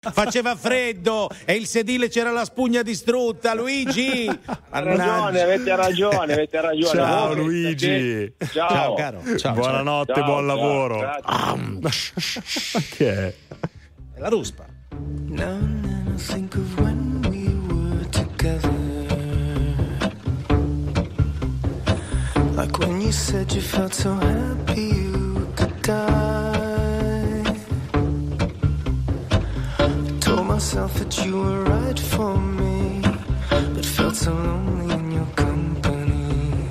faceva freddo e il sedile c'era la spugna distrutta. Luigi? Ragione, avete ragione avete ragione. Ciao Voi, Luigi. ciao. ciao caro. Ciao, buonanotte ciao. buon lavoro. che è? è la ruspa. Like when you said you felt so happy you could die. you were right for me, but felt so lonely in your company.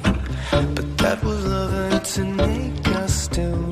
But that was love, and to make us still.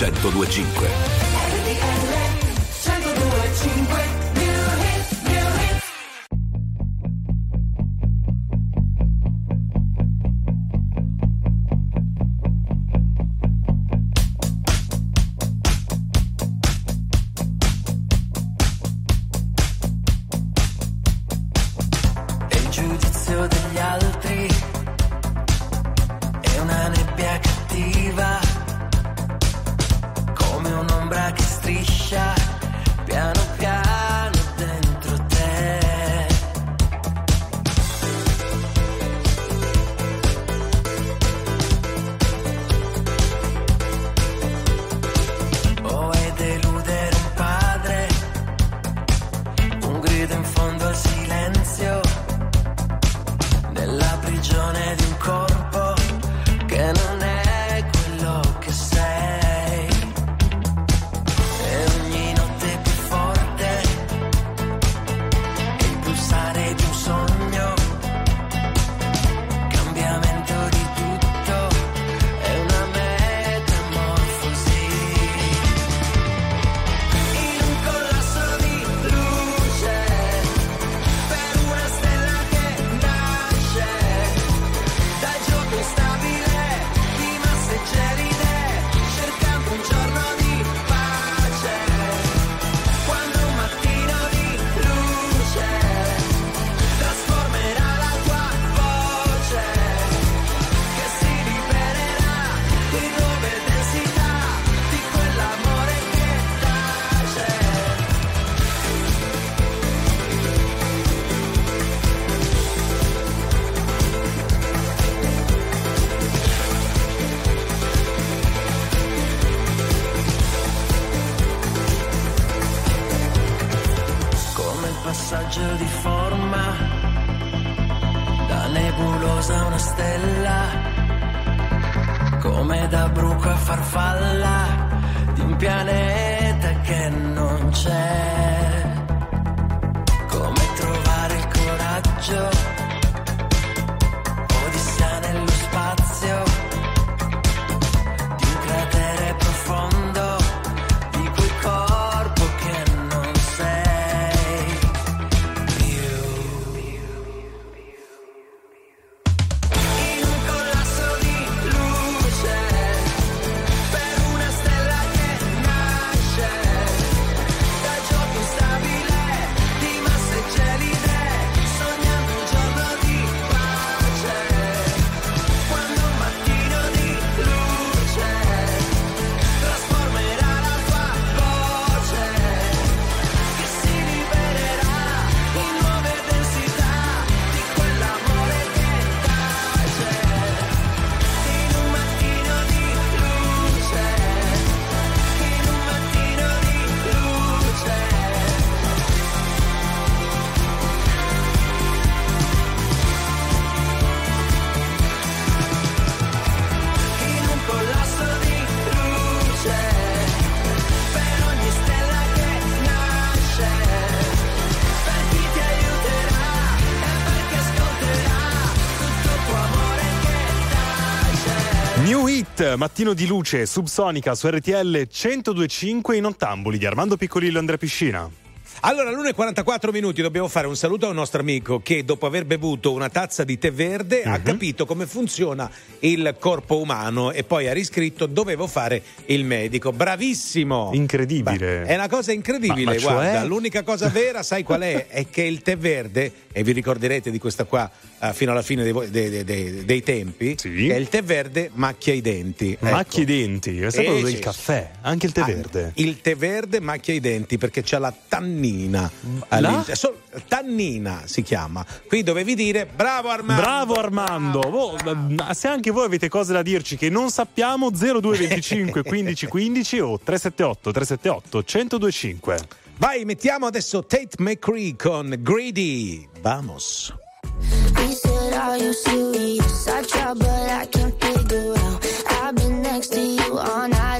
1025. Mattino di luce, subsonica su RTL 1025 in ottamboli di Armando Piccolillo e Andrea Piscina. Allora, all'1.44 minuti dobbiamo fare un saluto a un nostro amico che dopo aver bevuto una tazza di tè verde Mhm. ha capito come funziona il corpo umano e poi ha riscritto dovevo fare il medico. Bravissimo! Incredibile. Beh, è una cosa incredibile, Ma- ma cioè? guarda. L'unica cosa vera, sai qual è? È che il tè verde, e vi ricorderete di questa qua eh, fino alla fine dei, dei- dei- dei- tempi, Sì. che il tè verde macchia i denti. Ecco. Macchie i denti, è sempre Eh, del caffè, anche il tè Ah, verde. Il tè verde macchia i denti perché c'ha la tannina. La? all'inter- sol- tannina si chiama. Qui dovevi dire bravo Armando. Bravo Armando, Oh, ma se anche voi avete cose da dirci che non sappiamo 0225 15 15 o 378 378 1025. Vai, mettiamo adesso Tate McCree con Greedy. Vamos. He said, Are you serious? I try, but I can't figure out. I've been next to you all night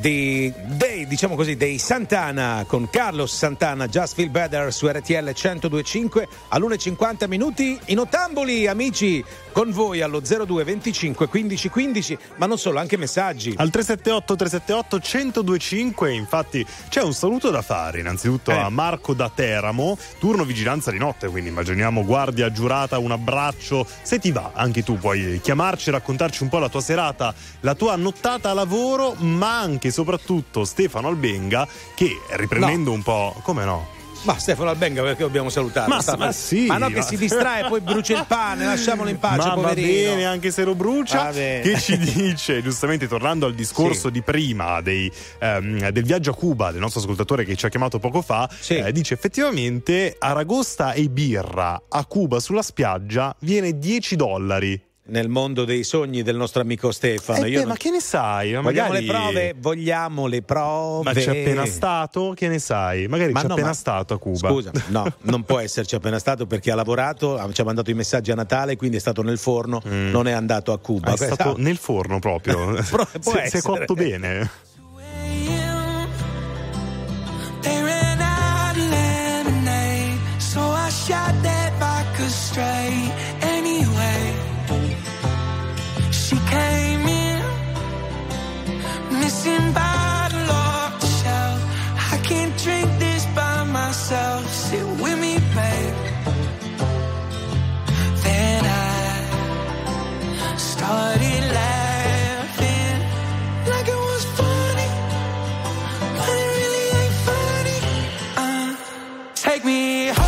di, dei, diciamo così, dei Santana con Carlos Santana, Just Feel Better su RTL 1025 all'1.50 minuti in ottamboli, amici, con voi allo 02 25 15 15, ma non solo, anche messaggi. Al 378 378 1025 infatti c'è un saluto da fare innanzitutto Eh. a Marco da Teramo, turno vigilanza di notte, quindi immaginiamo guardia giurata, un abbraccio, se ti va anche tu puoi chiamarci, raccontarci un po' la tua serata, la tua nottata a lavoro, ma anche e soprattutto Stefano Albenga che riprendendo un po', come no? Ma Stefano Albenga perché dobbiamo salutare? Ma- ma sì, ma no che ma- si distrae e poi brucia il pane, lasciamolo in pace, Ma va poverino. bene anche se lo brucia. Va. Che ci dice, giustamente tornando al discorso Sì. di prima dei, ehm, del viaggio a Cuba del nostro ascoltatore che ci ha chiamato poco fa, Sì. eh, dice effettivamente aragosta e birra a Cuba sulla spiaggia viene 10 dollari. Nel mondo dei sogni del nostro amico Stefano. Eh, Io beh, non- ma che ne sai? Ma Vogliamo magari- le prove? Vogliamo le prove. Ma c'è appena stato? Che ne sai? Magari Ma c'è no, appena ma- stato a Cuba. Scusa, no, non può esserci appena stato perché ha lavorato, ci ha mandato i messaggi a Natale, quindi è stato nel forno, non è andato a Cuba. Ah, è stato nel forno proprio. Pro- può si, si è cotto bene. Shot that vodka straight. Laughing like it was funny. But it really ain't funny. Uh, take me home.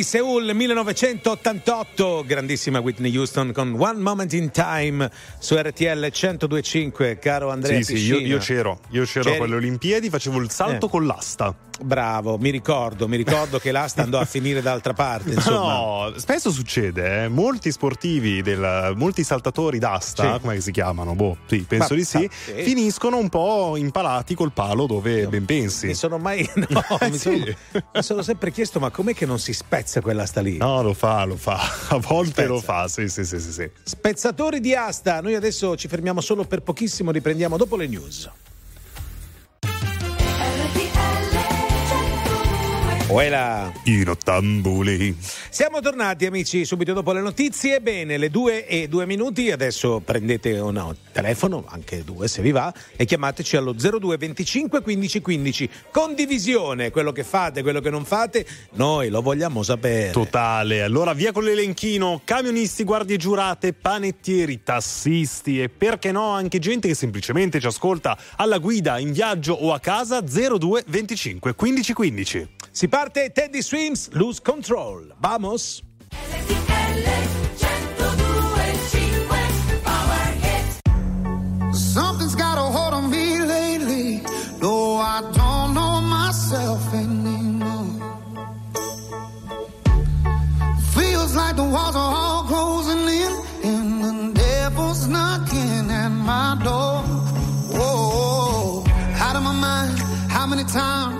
di Seoul 1988, grandissima Whitney Houston con One Moment in Time su RTL 1025, caro Andrea. Sì, Piscina. sì, io, io, c'ero, io c'ero con le Olimpiadi, facevo il salto eh. con l'asta. Bravo, mi ricordo, mi ricordo che l'asta andò a finire d'altra parte. Insomma. No, spesso succede, eh. molti sportivi, del- molti saltatori d'asta, Sì. come si chiamano? Boh, sì, penso Ma- di sì, sì. finiscono un po' impalati col palo dove ben pensi. Mi sono mai. No, mi, Sì. sono, mi sono sempre chiesto, ma com'è che non si spezza quell'asta lì? No, lo fa, lo fa, a volte lo fa, sì, sì, sì, sì, sì. Spezzatori di asta, noi adesso ci fermiamo solo per pochissimo, riprendiamo dopo le news. Uela. I nottambuli. Siamo tornati amici subito dopo le notizie. Bene, le due e due minuti. Adesso prendete un telefono, anche due se vi va, e chiamateci allo 02 25 15 15. Condivisione, quello che fate, quello che non fate, noi lo vogliamo sapere. Totale. Allora via con l'elenchino. Camionisti, guardie giurate, panettieri, tassisti e perché no anche gente che semplicemente ci ascolta alla guida, in viaggio o a casa 02 25 15 15. Si parte Teddy Swims, Lose Control. Vamos! Something's got a hold on me lately. No, I don't know myself anymore. Feels like the walls are all closing in, and the devil's knocking at my door. Whoa, out of my mind. How many times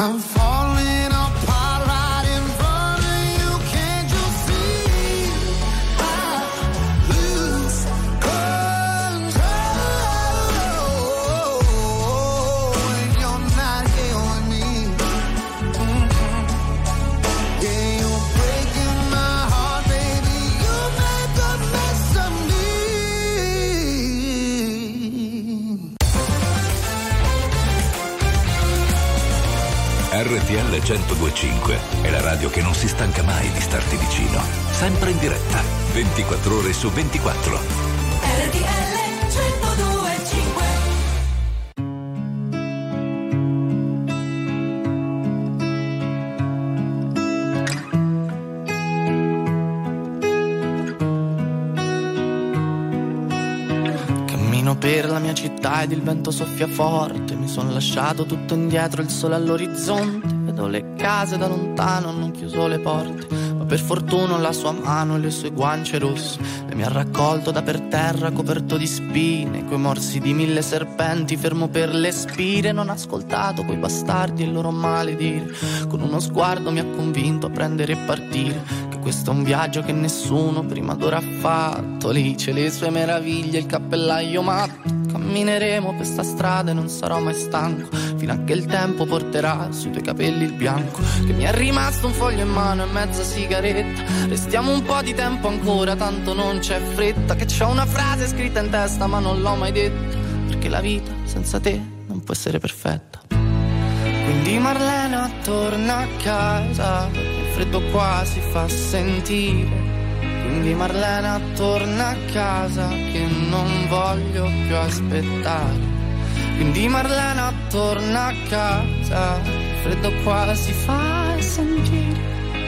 I'm fine. 1025 è la radio che non si stanca mai di starti vicino. Sempre in diretta, 24 ore su 24. RTL 1025 Cammino per la mia città ed il vento soffia forte. Mi sono lasciato tutto indietro, il sole all'orizzonte. Case da lontano, hanno chiuso le porte. Ma per fortuna la sua mano e le sue guance rosse e mi ha raccolto da per terra coperto di spine, coi morsi di mille serpenti, fermo per le spire, non ha ascoltato quei bastardi e il loro maledire. Con uno sguardo mi ha convinto a prendere e partire, che questo è un viaggio che nessuno prima d'ora ha fatto. Lì c'è le sue meraviglie, il cappellaio matto. Cammineremo per sta strada e non sarò mai stanco Fino a che il tempo porterà sui tuoi capelli il bianco Che mi è rimasto un foglio in mano e mezza sigaretta. Restiamo un po' di tempo ancora, tanto non c'è fretta Che c'ho una frase scritta in testa ma non l'ho mai detta Perché la vita senza te non può essere perfetta. Quindi Marlena torna a casa Il freddo qua si fa sentire. Quindi Marlena torna a casa che non voglio più aspettare. Quindi Marlena torna a casa, freddo qua si fa sentire.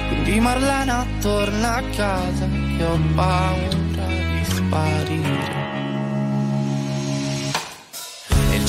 Quindi Marlena torna a casa che ho paura di sparire.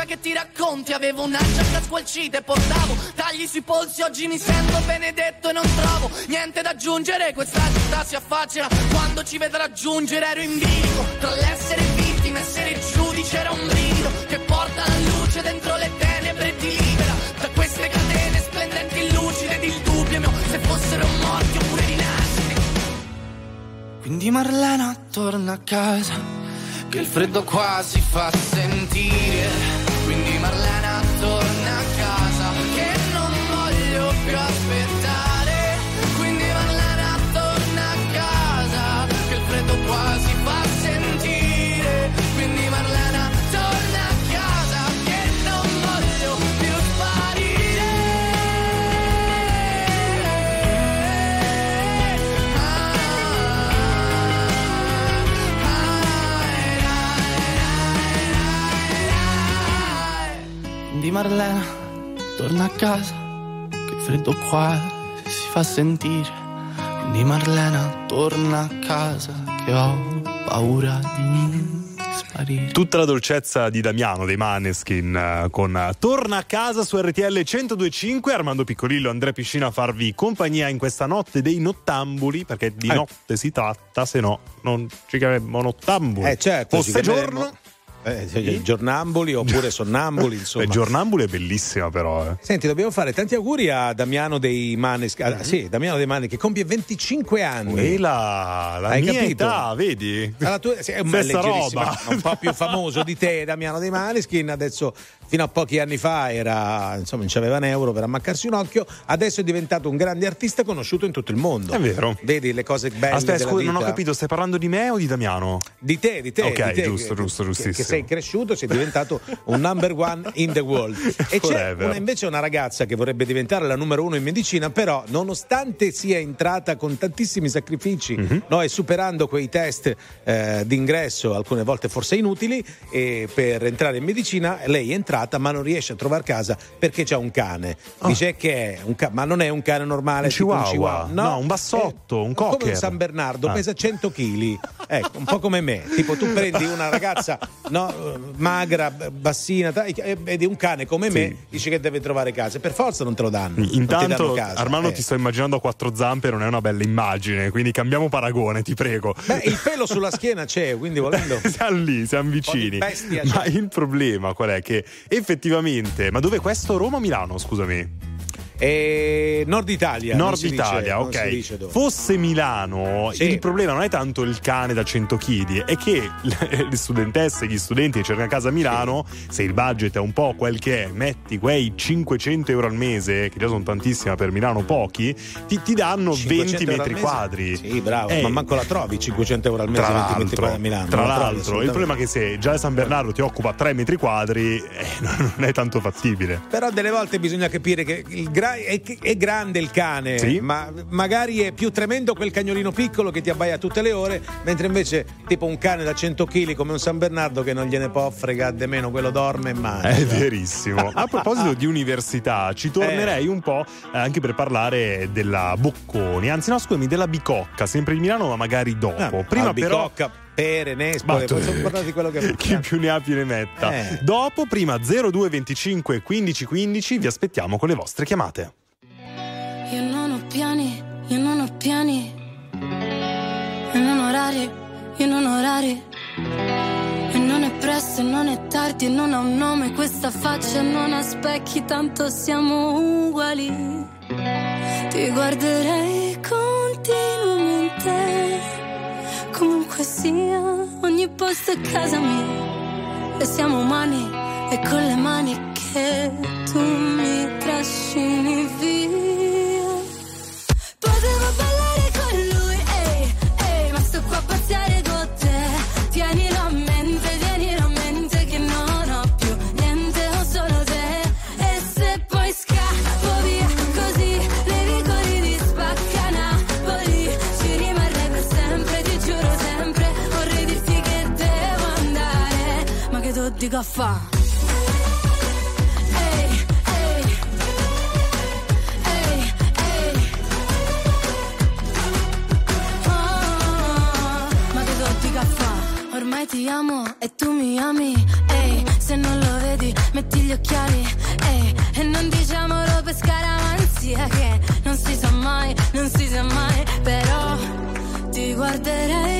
La lascia che ti racconti. Avevo una giacca squalcita e portavo tagli sui polsi. Oggi mi sento benedetto e non trovo niente da aggiungere. Questa città si affaccia quando ci vedrà giungere. Ero in bilico tra l'essere vittima e essere giudice. Era un brivido che porta la luce dentro le tenebre e ti libera da queste catene splendenti, lucide ed il dubbio mio se fossero morti oppure rinascite. Quindi Marlena torna a casa, che il freddo qua si fa sentire. Quindi Marlena torna a casa, che non voglio più aspettare. Di Marlena, torna a casa, che il freddo qua si fa sentire. Di Marlena, torna a casa, che ho paura di sparire. Tutta la dolcezza di Damiano dei Maneskin eh, con eh, Torna a casa su RTL 1025 Armando Piccolillo, Andrea Piscina a farvi compagnia in questa notte dei nottambuli perché di Eh. notte si tratta, se no non ci chiameremmo nottambuli. Eh certo, Fosse giorno. Eh, cioè, giornamboli oppure sonnambuli, insomma. Beh, giornambuli è bellissima però. eh. Senti, dobbiamo fare tanti auguri a Damiano dei Maneschi. ah, sì, Damiano dei Maneschi che compie 25 anni. E la, la Hai mia capito? età, vedi? Alla tua- sì, è un, roba. un po' più famoso di te, Damiano dei Maneskin. Adesso, fino a pochi anni fa, era insomma, non c'aveva un euro per ammaccarsi un occhio. Adesso è diventato un grande artista conosciuto in tutto il mondo. È vero. Vedi le cose belle. Aspetta, scusa, non ho capito, stai parlando di me o di Damiano? Di te, di te. Ok, di te, giusto, che- giusto, giustissimo. Sei cresciuto, sei diventato un number one in the world. E c'è Forever. una, invece una ragazza che vorrebbe diventare la numero uno in medicina, però nonostante sia entrata con tantissimi sacrifici Mhm. no, e superando quei test eh, d'ingresso, alcune volte forse inutili, e per entrare in medicina, lei è entrata ma non riesce a trovare casa perché c'è un cane. Dice che è un ca- ma non è un cane normale, Un tipo chihuahua. No, un bassotto, un Come cocker. un San Bernardo, Ah. pesa 100 kg. Ecco, un po' come me. Tipo, tu prendi una ragazza no, magra, b- bassina, vedi un cane come me, dici che deve trovare casa. Per forza non te lo danno. Intanto, casa. Armando, Eh. ti sto immaginando a quattro zampe, non è una bella immagine, quindi cambiamo paragone, ti prego. Beh, il pelo sulla schiena c'è, quindi volendo. siamo lì, siamo vicini. bestia Ma il problema qual è? Che effettivamente, ma dove è questo? Roma o Milano? Scusami. E Nord Italia. Nord dice- Italia, ok. dice dove. Fosse Milano, Sì. il problema non è tanto il cane da 100 kg, è che le studentesse gli studenti che cercano casa a Milano, se il budget è un po' quel che è, metti quei 500 euro al mese, che già sono tantissimi, ma per Milano pochi, ti, ti danno 500 20 euro al metri quadri. Sì, bravo, Eh, ma manco la trovi 500 euro al mese, Tra 20 metri quadri a Milano. tra trovi l'altro, il problema è che se già San Bernardo ti occupa 3 metri quadri, eh, non è tanto fattibile. Però delle volte bisogna capire che il gra- è, è grande il cane, Sì. ma magari è più tremendo quel cagnolino piccolo che ti abbaia tutte le ore, mentre invece tipo un cane da 100 kg come un San Bernardo che non gliene può fregare di meno, quello dorme e mangia. È verissimo. A proposito di università, ci tornerei Eh. un po' eh, anche per parlare della Bocconi, anzi no, scusami, della Bicocca, sempre di Milano, ma magari dopo. Ah, Prima però albicocca, pere, nespole, Ma tu- possiamo parlare di quello che chi più ne ha più ne metta. Eh. Dopo, prima 0225 15 15, vi aspettiamo con le vostre chiamate. Io non ho piani, io non ho piani. E non orari, io non ho orari. E non è presto, e non è tardi, e non ha un nome. Questa faccia non ha specchi, tanto siamo uguali. Ti guarderei continuamente. Comunque sia, ogni posto è casa mia. E siamo umani, e con le mani che tu mi trascini via. Potevo ballare con lui, ehi, ehi, ma sto qua a pazziare con te. Tienilo a mente, ma che tu dico a fa'? Oh, ma che do di caffè? Ormai ti amo e tu mi ami. Ehi, se non lo vedi, metti gli occhiali. Ehi, e non diciamolo per scaramanzia che non si sa mai, non si sa mai. Però ti guarderei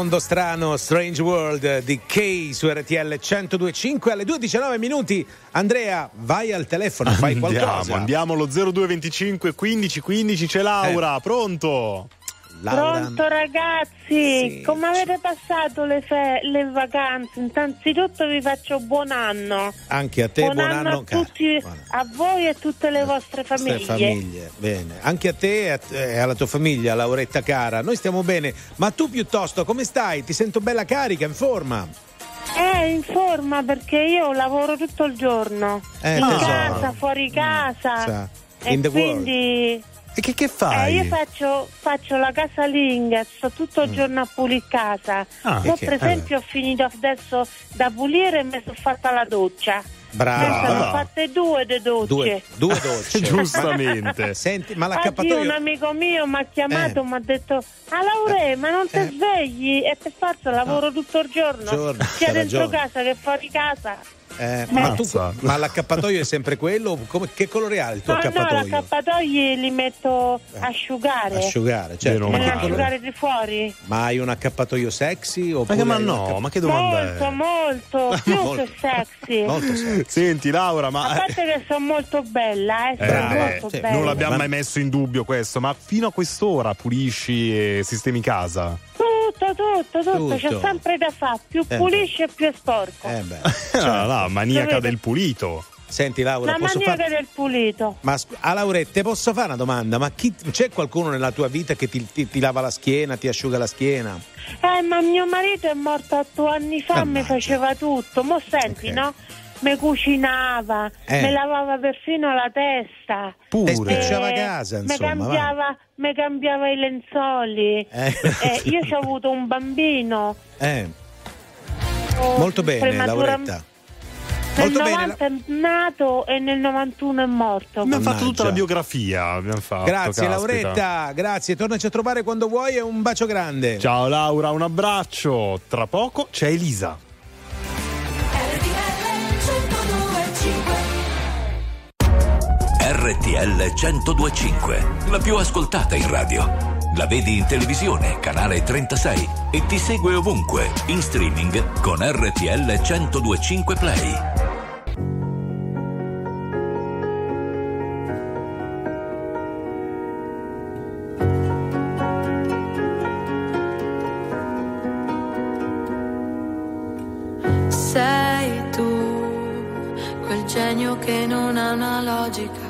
mondo strano, Strange World di Kay su RTL 1025 alle 2.19 minuti. Andrea, vai al telefono, fai Andiamo, qualcosa. andiamo allo 0225 15 15 c'è Laura, pronto? Pronto ragazzi, come avete passato le, fe- le vacanze? Innanzitutto vi faccio buon anno. Anche a te, buon, buon anno a cara. tutti, a voi e a tutte le vostre famiglie. Famiglie, bene. Anche a te e a- alla tua famiglia, Lauretta cara. Noi stiamo bene, ma tu piuttosto come stai? Ti sento bella carica, in forma. Eh, in forma perché io lavoro tutto il giorno. Eh, in tesoro. casa, fuori casa. Sa. E quindi. E che, che Eh, fai? io faccio, faccio la casalinga, sto tutto il giorno a pulire casa. Mm. Ah, Poi, che- per esempio, ho finito adesso da pulire e mi sono fatta la doccia. Brava. Ne sono fatte due di docce. Due, due docce. Giustamente. Ma- senti, ma Oggi l'accappatoio. un amico mio mi ha chiamato Eh. e mi ha detto Ah Laure, ma non ti svegli? E per forza lavoro tutto il giorno, Giorno, sia dentro ragione. casa che fuori casa. Eh, ma, tu- ma l'accappatoio è sempre quello? Come- che colore ha il tuo No, no, accappatoio? l'accappatoio li metto a asciugare. Asciugare, certo. Ma, Nell'asciugare di fuori. ma hai un accappatoio sexy? Oppure Ma, che- ma no, ma che domanda Molto, è? molto, più Molto. sexy. Molto sexy. Senti Laura, A ma... parte che sono molto bella, eh, Eh, sono beh, molto sì, bella. non l'abbiamo Ma- mai messo in dubbio questo, ma fino a quest'ora pulisci e sistemi casa? Tutto, tutto, tutto, c'è sempre da fare. Più Eh. pulisce più è sporco. Eh beh. Ah, la maniaca Capito? del pulito. Senti Laura, La posso maniaca fare... del pulito. Ma a Laurette posso fare una domanda? Ma chi- c'è qualcuno nella tua vita che ti, ti- ti lava la schiena, ti asciuga la schiena? Eh, ma mio marito è morto otto anni fa, mi Ammazza. faceva tutto. Mo senti, Ok. no? Mi cucinava, Eh. mi lavava perfino la testa. Pure. Eh, casa, mi insomma. va. cambiava, mi cambiava i lenzoli. Eh. Eh, io ho avuto un bambino. Eh, oh, molto bene, prematura- Lauretta. Nel Molto bene. 90 è nato e nel 91 è morto. Abbiamo fatto tutta la biografia. Abbiamo fatto, Grazie caspita. Lauretta, grazie. Tornaci a trovare quando vuoi e un bacio grande. Ciao Laura, un abbraccio. Tra poco c'è Elisa. RTL 1025, la più ascoltata in radio. La vedi in televisione, canale 36 e ti segue ovunque, in streaming con RTL 1025 Play. Sei tu, quel genio che non ha una logica.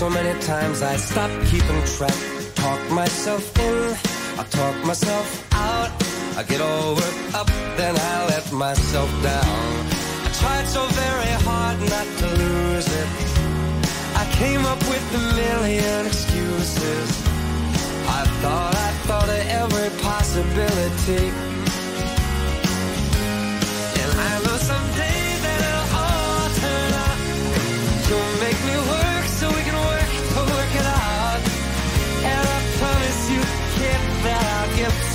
So many times I stopped keeping track. Talk myself in, I talk myself out. I get all worked up, then I let myself down. I tried so very hard not to lose it. I came up with a million excuses. I thought I thought of every possibility.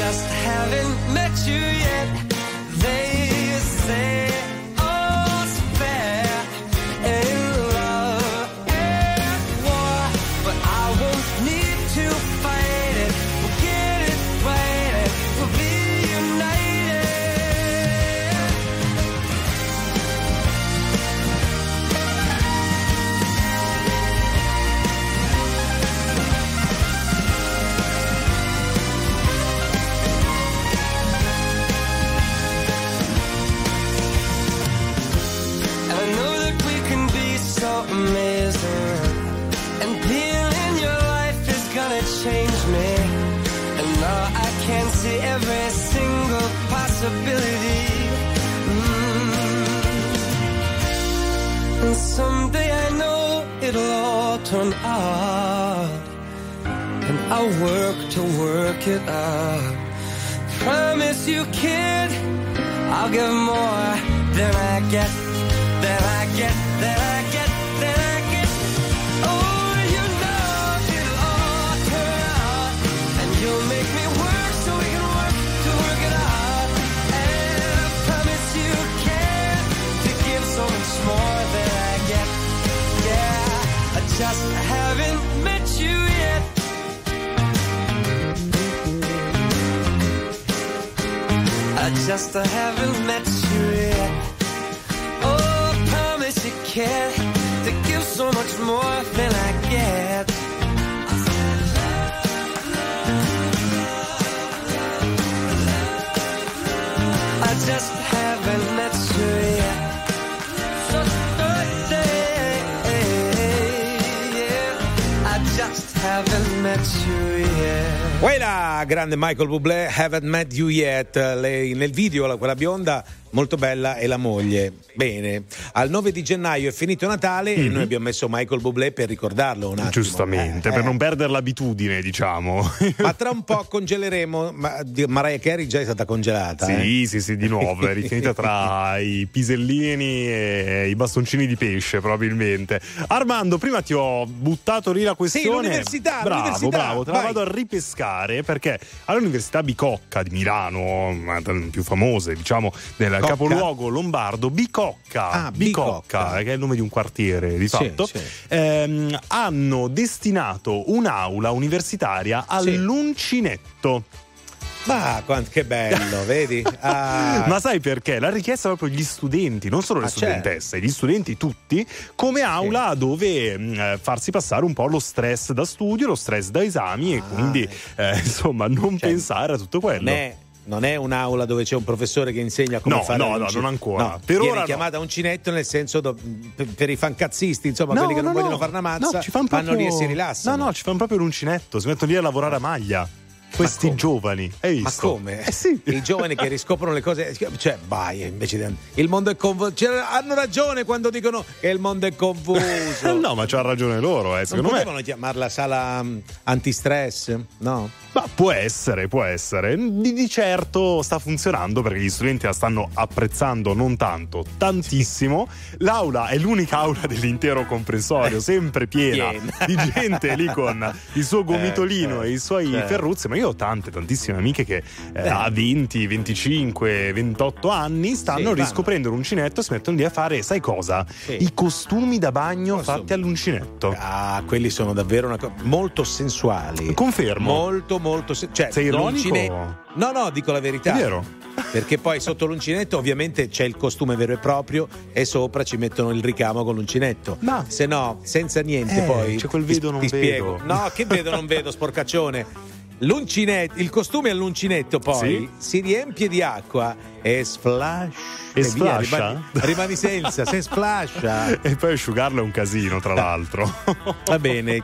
Just haven't met you yet. They say turn out. And I'll work to work it out. Promise you, kid, I'll give more than I get. I just haven't met you yet. Oh, I promise you can to give so much more than I get. I just haven't met you yet. So Thursday, yeah. I just haven't met you yet. Quella grande Michael Bublé, Haven't Met You Yet. Lei, nel video, la- quella bionda molto bella e la moglie. Bene, al 9 di gennaio è finito Natale e noi abbiamo messo Michael Bublé per ricordarlo un attimo. Mhm. Giustamente, Eh, per eh. non perdere l'abitudine, diciamo. Ma tra un po' congeleremo. Ma Mariah Carey già è stata congelata. eh? Sì, sì, sì, di nuovo, è rifinita tra i pisellini e i bastoncini di pesce, probabilmente. Armando, prima ti ho buttato lì la questione. l'università, Bravo, l'università, bravo, te la vado a ripescare perché all'Università Bicocca di Milano, una delle più famose, diciamo, nel Cocca? capoluogo lombardo, Bicocca, Ah, Bicocca. che è il nome di un quartiere di Sì, fatto, sì. ehm, hanno destinato un'aula universitaria all'uncinetto. Ma quant- che bello, vedi? Ah, Ma sai perché? L'ha richiesta proprio gli studenti, non solo le Ah, studentesse, gli studenti tutti, come aula dove mh, eh, farsi passare un po' lo stress da studio, lo stress da esami e quindi eh, insomma non pensare a tutto quello. è, non è un'aula dove c'è un professore che insegna come No, fare no, no, non ancora. No, Per viene ora no. chiamata uncinetto nel senso do- per, per i fancazzisti, insomma, No, quelli che non no, vogliono no. fare una mazza, No, ci fanno vanno proprio- lì e si rilassano. No, no, ci fanno proprio l'uncinetto, si mettono lì a lavorare a maglia. Questi giovani, hai Ma visto? come? Eh sì. I giovani che riscoprono le cose, cioè, vai, invece di- il mondo è confuso. hanno ragione quando dicono che il mondo è confuso. no, ma c'ha ragione loro, eh, non secondo me. potevano chiamarla sala mm, antistress? No? Ma può essere, può essere. Di, di certo sta funzionando perché gli studenti la stanno apprezzando non tanto, tantissimo. L'aula è l'unica aula dell'intero comprensorio, sempre piena, Piena. di gente lì con il suo gomitolino Eh, e i suoi certo. ferruzzi. Ma io ho tante, tantissime amiche che eh, a 20, 25, 28 anni stanno Sì, vanno. riscoprendo l'uncinetto e si mettono lì a fare, sai cosa? Sì. I costumi da bagno Costumi. fatti all'uncinetto. Ah, quelli sono davvero una cosa molto sensuali. Confermo. Molto, molto. se- cioè, Sei ironico? l'uncine- No, no, dico la verità. È vero. Perché poi sotto l'uncinetto ovviamente c'è il costume vero e proprio e sopra ci mettono il ricamo con l'uncinetto. Ma- se no, senza niente Eh, poi. c'è quel ti- vedo, non ti vedo. spiego. No, che vedo non vedo, sporcaccione. L'uncinetto, il costume all'uncinetto poi si riempie di acqua e splash. E via, splascia? rimani, rimani senza, se splascia. E poi asciugarlo è un casino, tra l'altro. Va bene.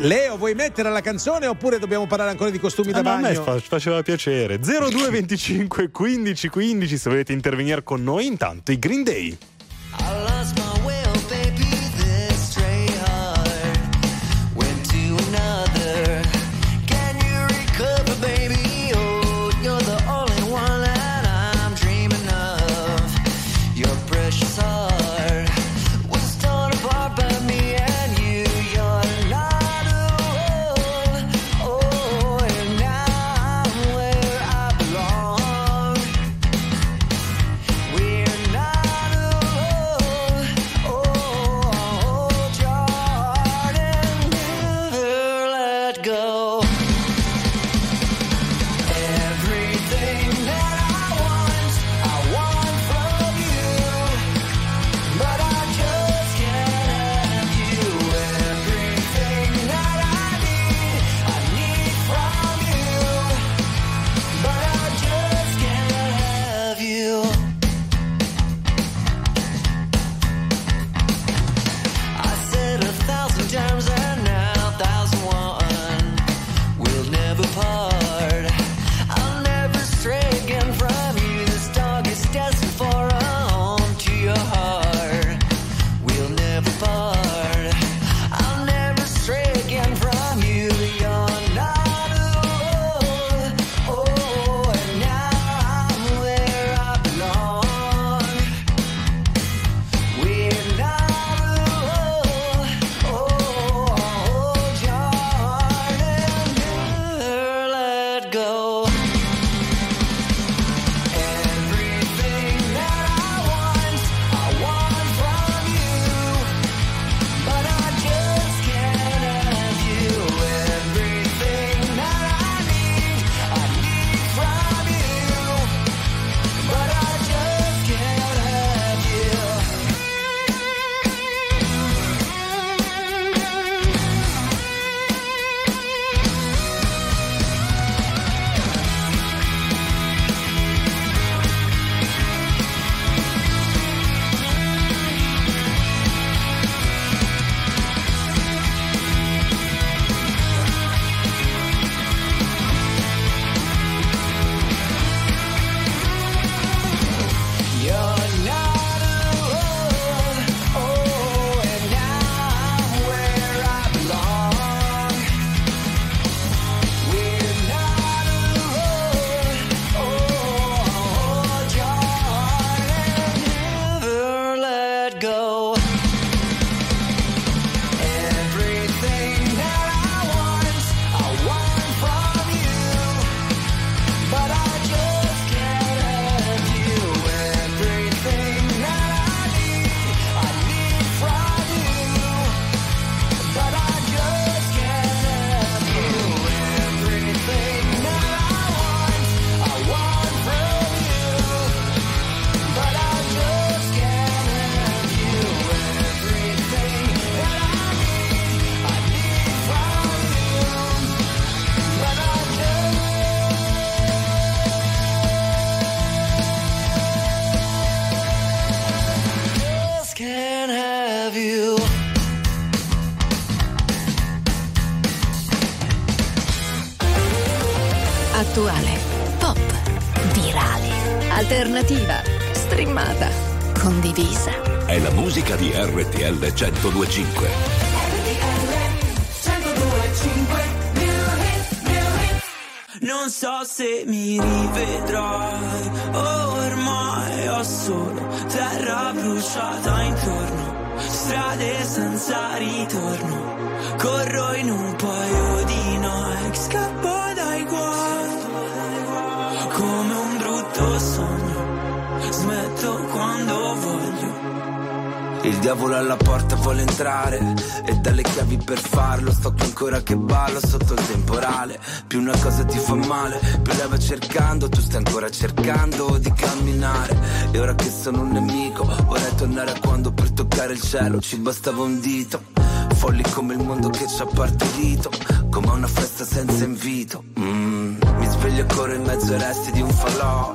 Leo, vuoi mettere la canzone oppure dobbiamo parlare ancora di costumi da Eh, ma a me bagno? fa- faceva piacere. 0225 15 15 se volete intervenire con noi. Intanto i Green Day. 1025. Diavolo alla porta vuole entrare. E dalle chiavi per farlo. Sto qui ancora che ballo sotto il temporale. Più una cosa ti fa male più lei va cercando. Tu stai ancora cercando di camminare. E ora che sono un nemico vorrei tornare a quando per toccare il cielo ci bastava un dito. Folli come il mondo che ci ha partorito come una festa senza invito. Mm, mi sveglio e corro in mezzo ai resti di un falò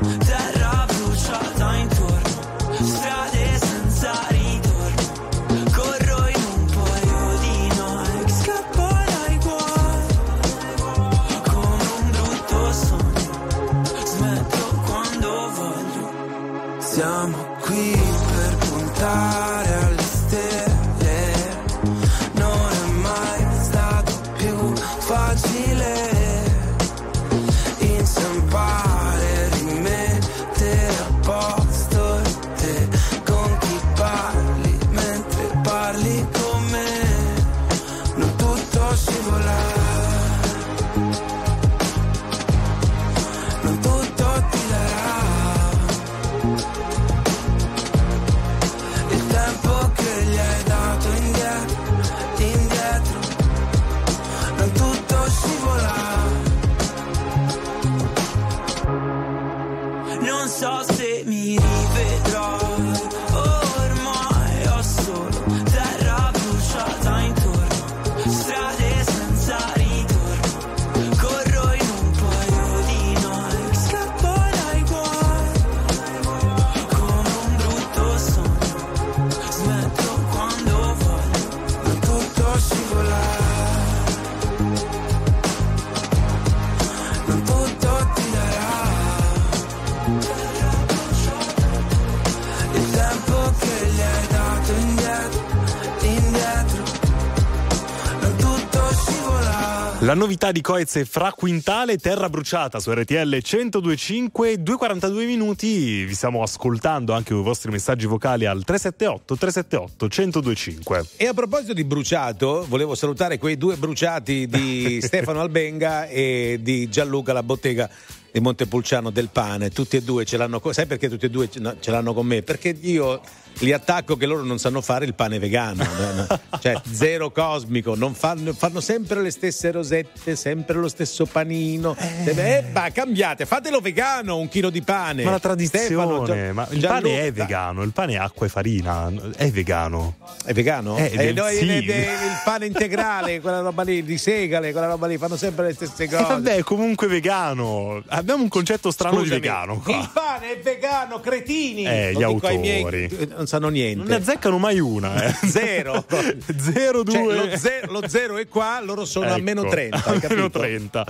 La novità di Coez è Fra Quintale, Terra Bruciata su RTL 1025, 2.42 minuti. Vi stiamo ascoltando anche i vostri messaggi vocali al 378 378 1025. E a proposito di bruciato, volevo salutare quei due bruciati di Stefano Albenga e di Gianluca La Bottega di Montepulciano del pane. Tutti e due ce l'hanno con Sai perché tutti e due ce no, ce l'hanno con me? Perché io li attacco che loro non sanno fare il pane vegano, no, no. cioè zero cosmico, non fanno, fanno sempre le stesse rosette, sempre lo stesso panino. Eh, bah, cambiate, fatelo vegano, un chilo di pane. Ma la tradizione, Stefano, Gia- ma il Gianluca- pane è vegano, il pane è acqua e farina, è vegano. È vegano? Eh, Eh, del- no, sì. il, il- il pane integrale, quella roba lì, di segale, quella roba lì, fanno sempre le stesse E cose. vabbè, è comunque vegano. Abbiamo un concetto strano Scusami, di vegano Il qua. pane è vegano, cretini! Eh, Lo gli autori. miei- non sanno niente. Non ne azzeccano mai una, eh. Zero. Zero, Cioè, due. lo, zero, lo zero è qua, loro sono a Ecco, meno 30. hai a meno capito? 30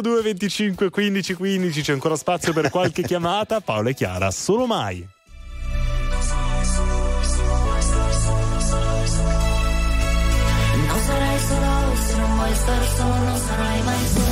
02 25 15 15 c'è ancora spazio per qualche chiamata Paola e Chiara solo mai Non sarai solo se non vuoi stare solo, non sarai mai solo.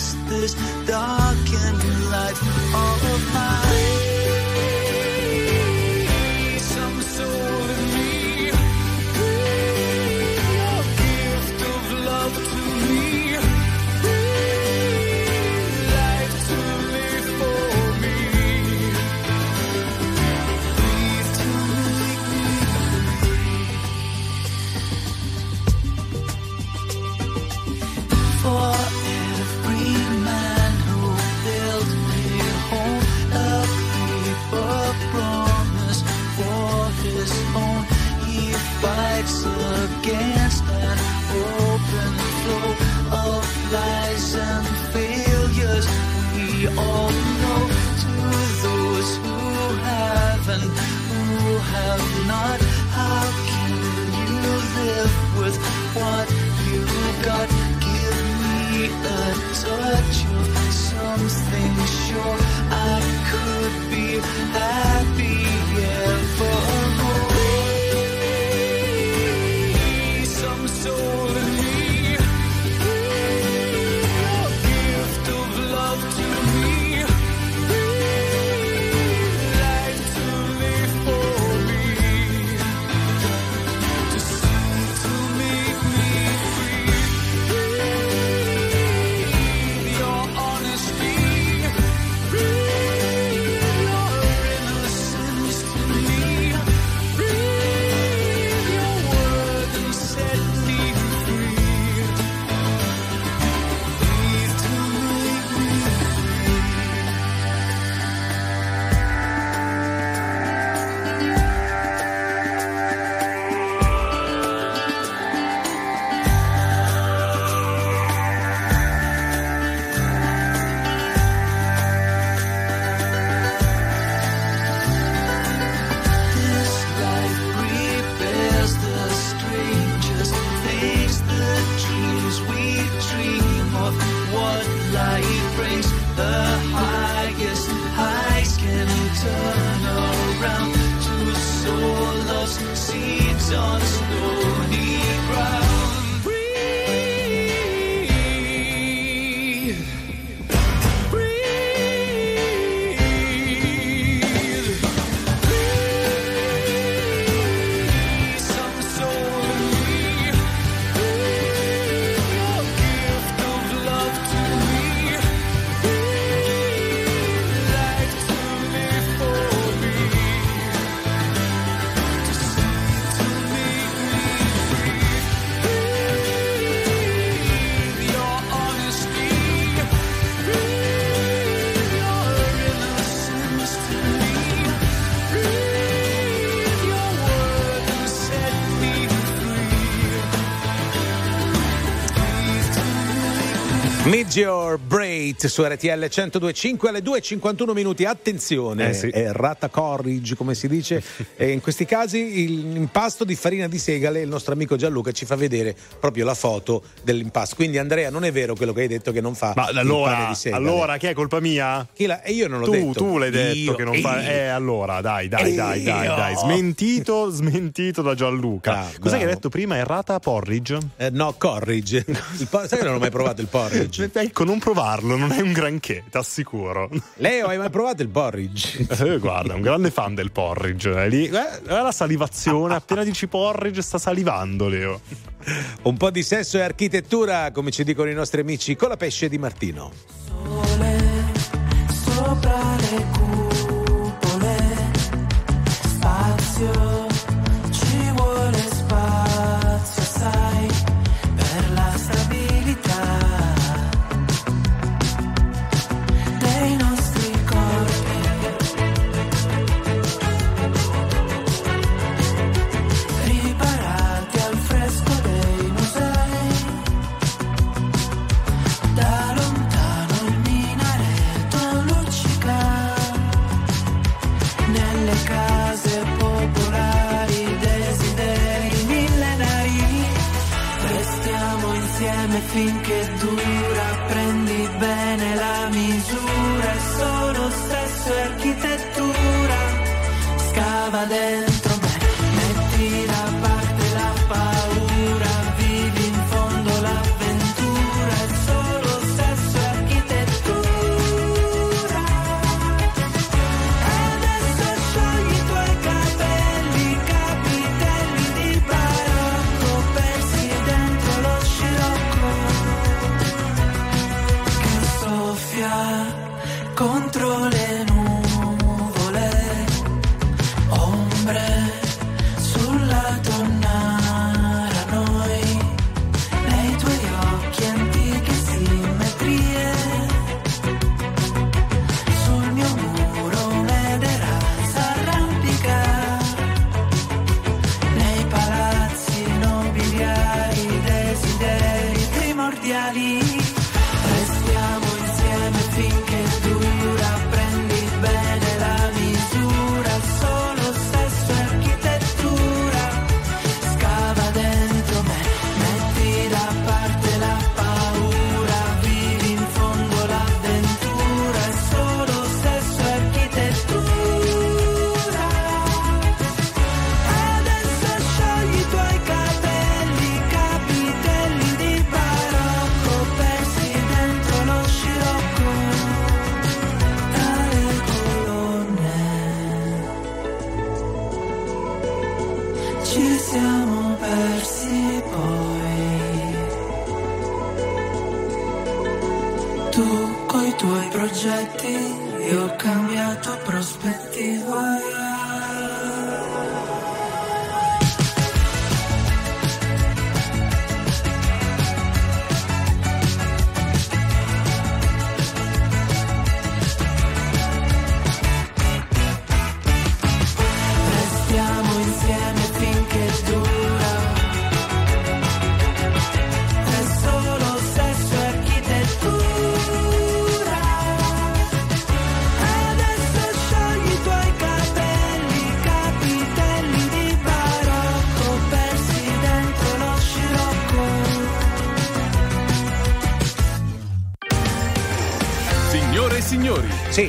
across this darkened life all of mine. Not. How can you live with what you got? Give me a touch of something sure I could be your Braid su RTL 1025 alle 2.51 minuti. Attenzione, Eh sì. è rata corrige, come si dice. e in questi casi l'impasto di farina di segale, il nostro amico Gianluca ci fa vedere proprio la foto dell'impasto. Quindi Andrea, non è vero quello che hai detto che non fa Ma allora, di segale. allora che è colpa mia? Chi l'ha- E io non l'ho tu, detto. tu l'hai detto Io, che non fa. io. Eh, allora, dai, dai, dai, dai, dai. Smentito, smentito da Gianluca. Bravo, Cos'è che hai detto prima? Errata porridge? Eh, no, corrige. Il por- sai che non ho mai provato il porridge? Ecco, non provarlo, non è un granché, ti assicuro. Leo, hai mai provato il porridge? Eh, guarda, è un grande fan del porridge. È lì, eh, guarda la salivazione, appena dici porridge sta salivando, Leo. Un po' di sesso e architettura, come ci dicono i nostri amici, con la pesce di Martino. sopra le cupole. Spazio, finché dura, prendi bene la misura, è solo stesso architettura, scava dentro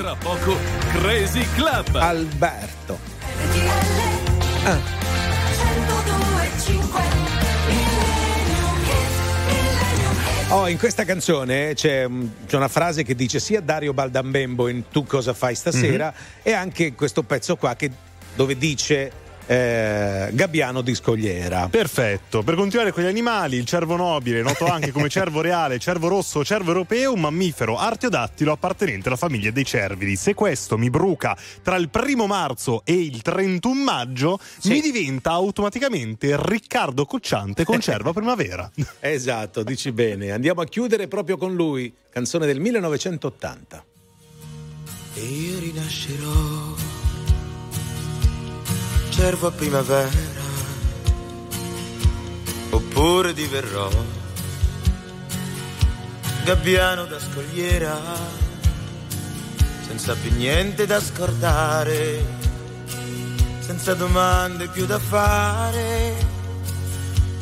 tra poco Crazy Club. Alberto. Oh, in questa canzone c'è, mm, c'è una frase che dice sia Dario Baldambembo in Tu cosa fai stasera Mhm. e anche questo pezzo qua che- dove dice eh, Gabbiano di Scogliera. Perfetto, per continuare con gli animali, il cervo nobile, noto anche come cervo reale, cervo rosso cervo europeo, un mammifero artiodattilo appartenente alla famiglia dei cervidi. Se questo mi bruca tra il primo marzo e il 31 maggio, mi diventa automaticamente Riccardo Cocciante con cerva primavera. Esatto, dici bene. Andiamo a chiudere proprio con lui, canzone del 1980. E io rinascerò, cervo a primavera, oppure diverrò gabbiano da scogliera, senza più niente da scordare, senza domande più da fare,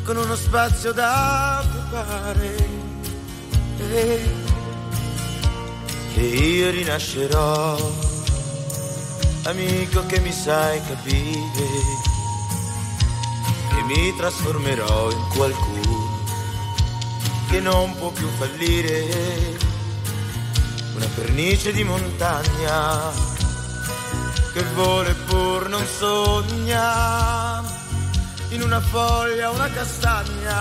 con uno spazio da occupare. E, e io rinascerò amico che mi sai capire, e mi trasformerò in qualcuno che non può più fallire, una pernice di montagna che vola pur non sogna, in una foglia una castagna.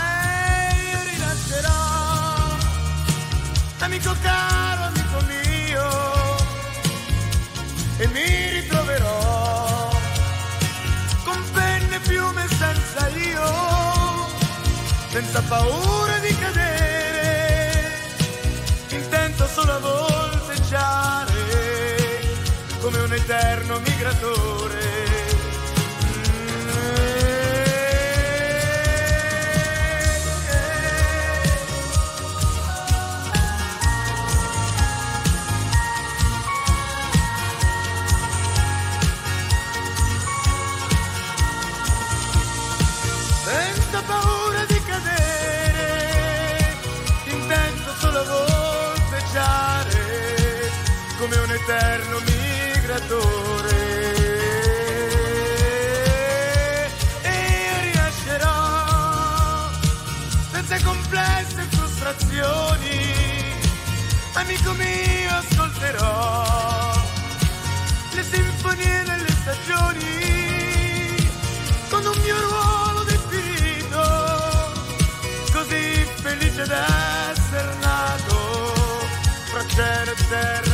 E io rinascerò, amico caro, e mi ritroverò con penne, piume senza io, senza paura di cadere, intento solo a volteggiare come un eterno migratore. Come un eterno migratore. E io rinascerò senza complesse frustrazioni. Amico mio, ascolterò le sinfonie delle stagioni con un mio ruolo definito, così felice d'essere nato fra cielo e terra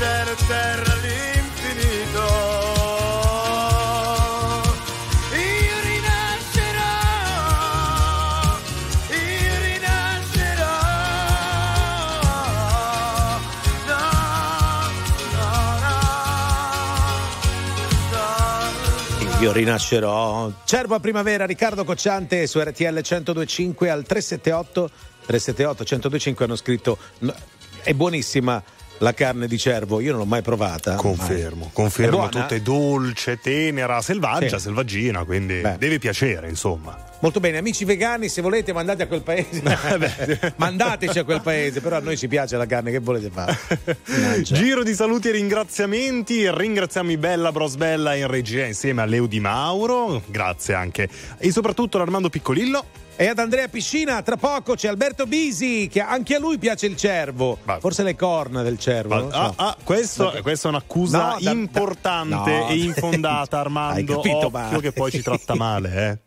cielo terra all'infinito. Io rinascerò, io rinascerò. No, no, no, Io rinascerò. Cervo a primavera, Riccardo Cocciante su RTL 1025 al 378 378 1025 hanno scritto "No, è buonissima la carne di cervo, io non l'ho mai provata. Confermo, Mai. confermo, tutta è dolce, tenera, selvaggia, Sì. selvaggina, quindi Beh. deve piacere, insomma. Molto bene, amici vegani, se volete mandate a quel paese. Mandateci a quel paese, però a noi ci piace la carne, che volete fare? Giro di saluti e ringraziamenti. Ringraziamo i Bella Bros Bella in regia insieme a Leo Di Mauro. Grazie anche. E soprattutto l'Armando Piccolillo. E ad Andrea Piscina, tra poco c'è Alberto Bisi, che anche a lui piace il cervo. Forse le corna del cervo. non lo so. Ah, ah, questo- Perché- questa è un'accusa No, da- da- importante no. e infondata, Armando. Hai capito Occhio male. che poi ci tratta male, eh.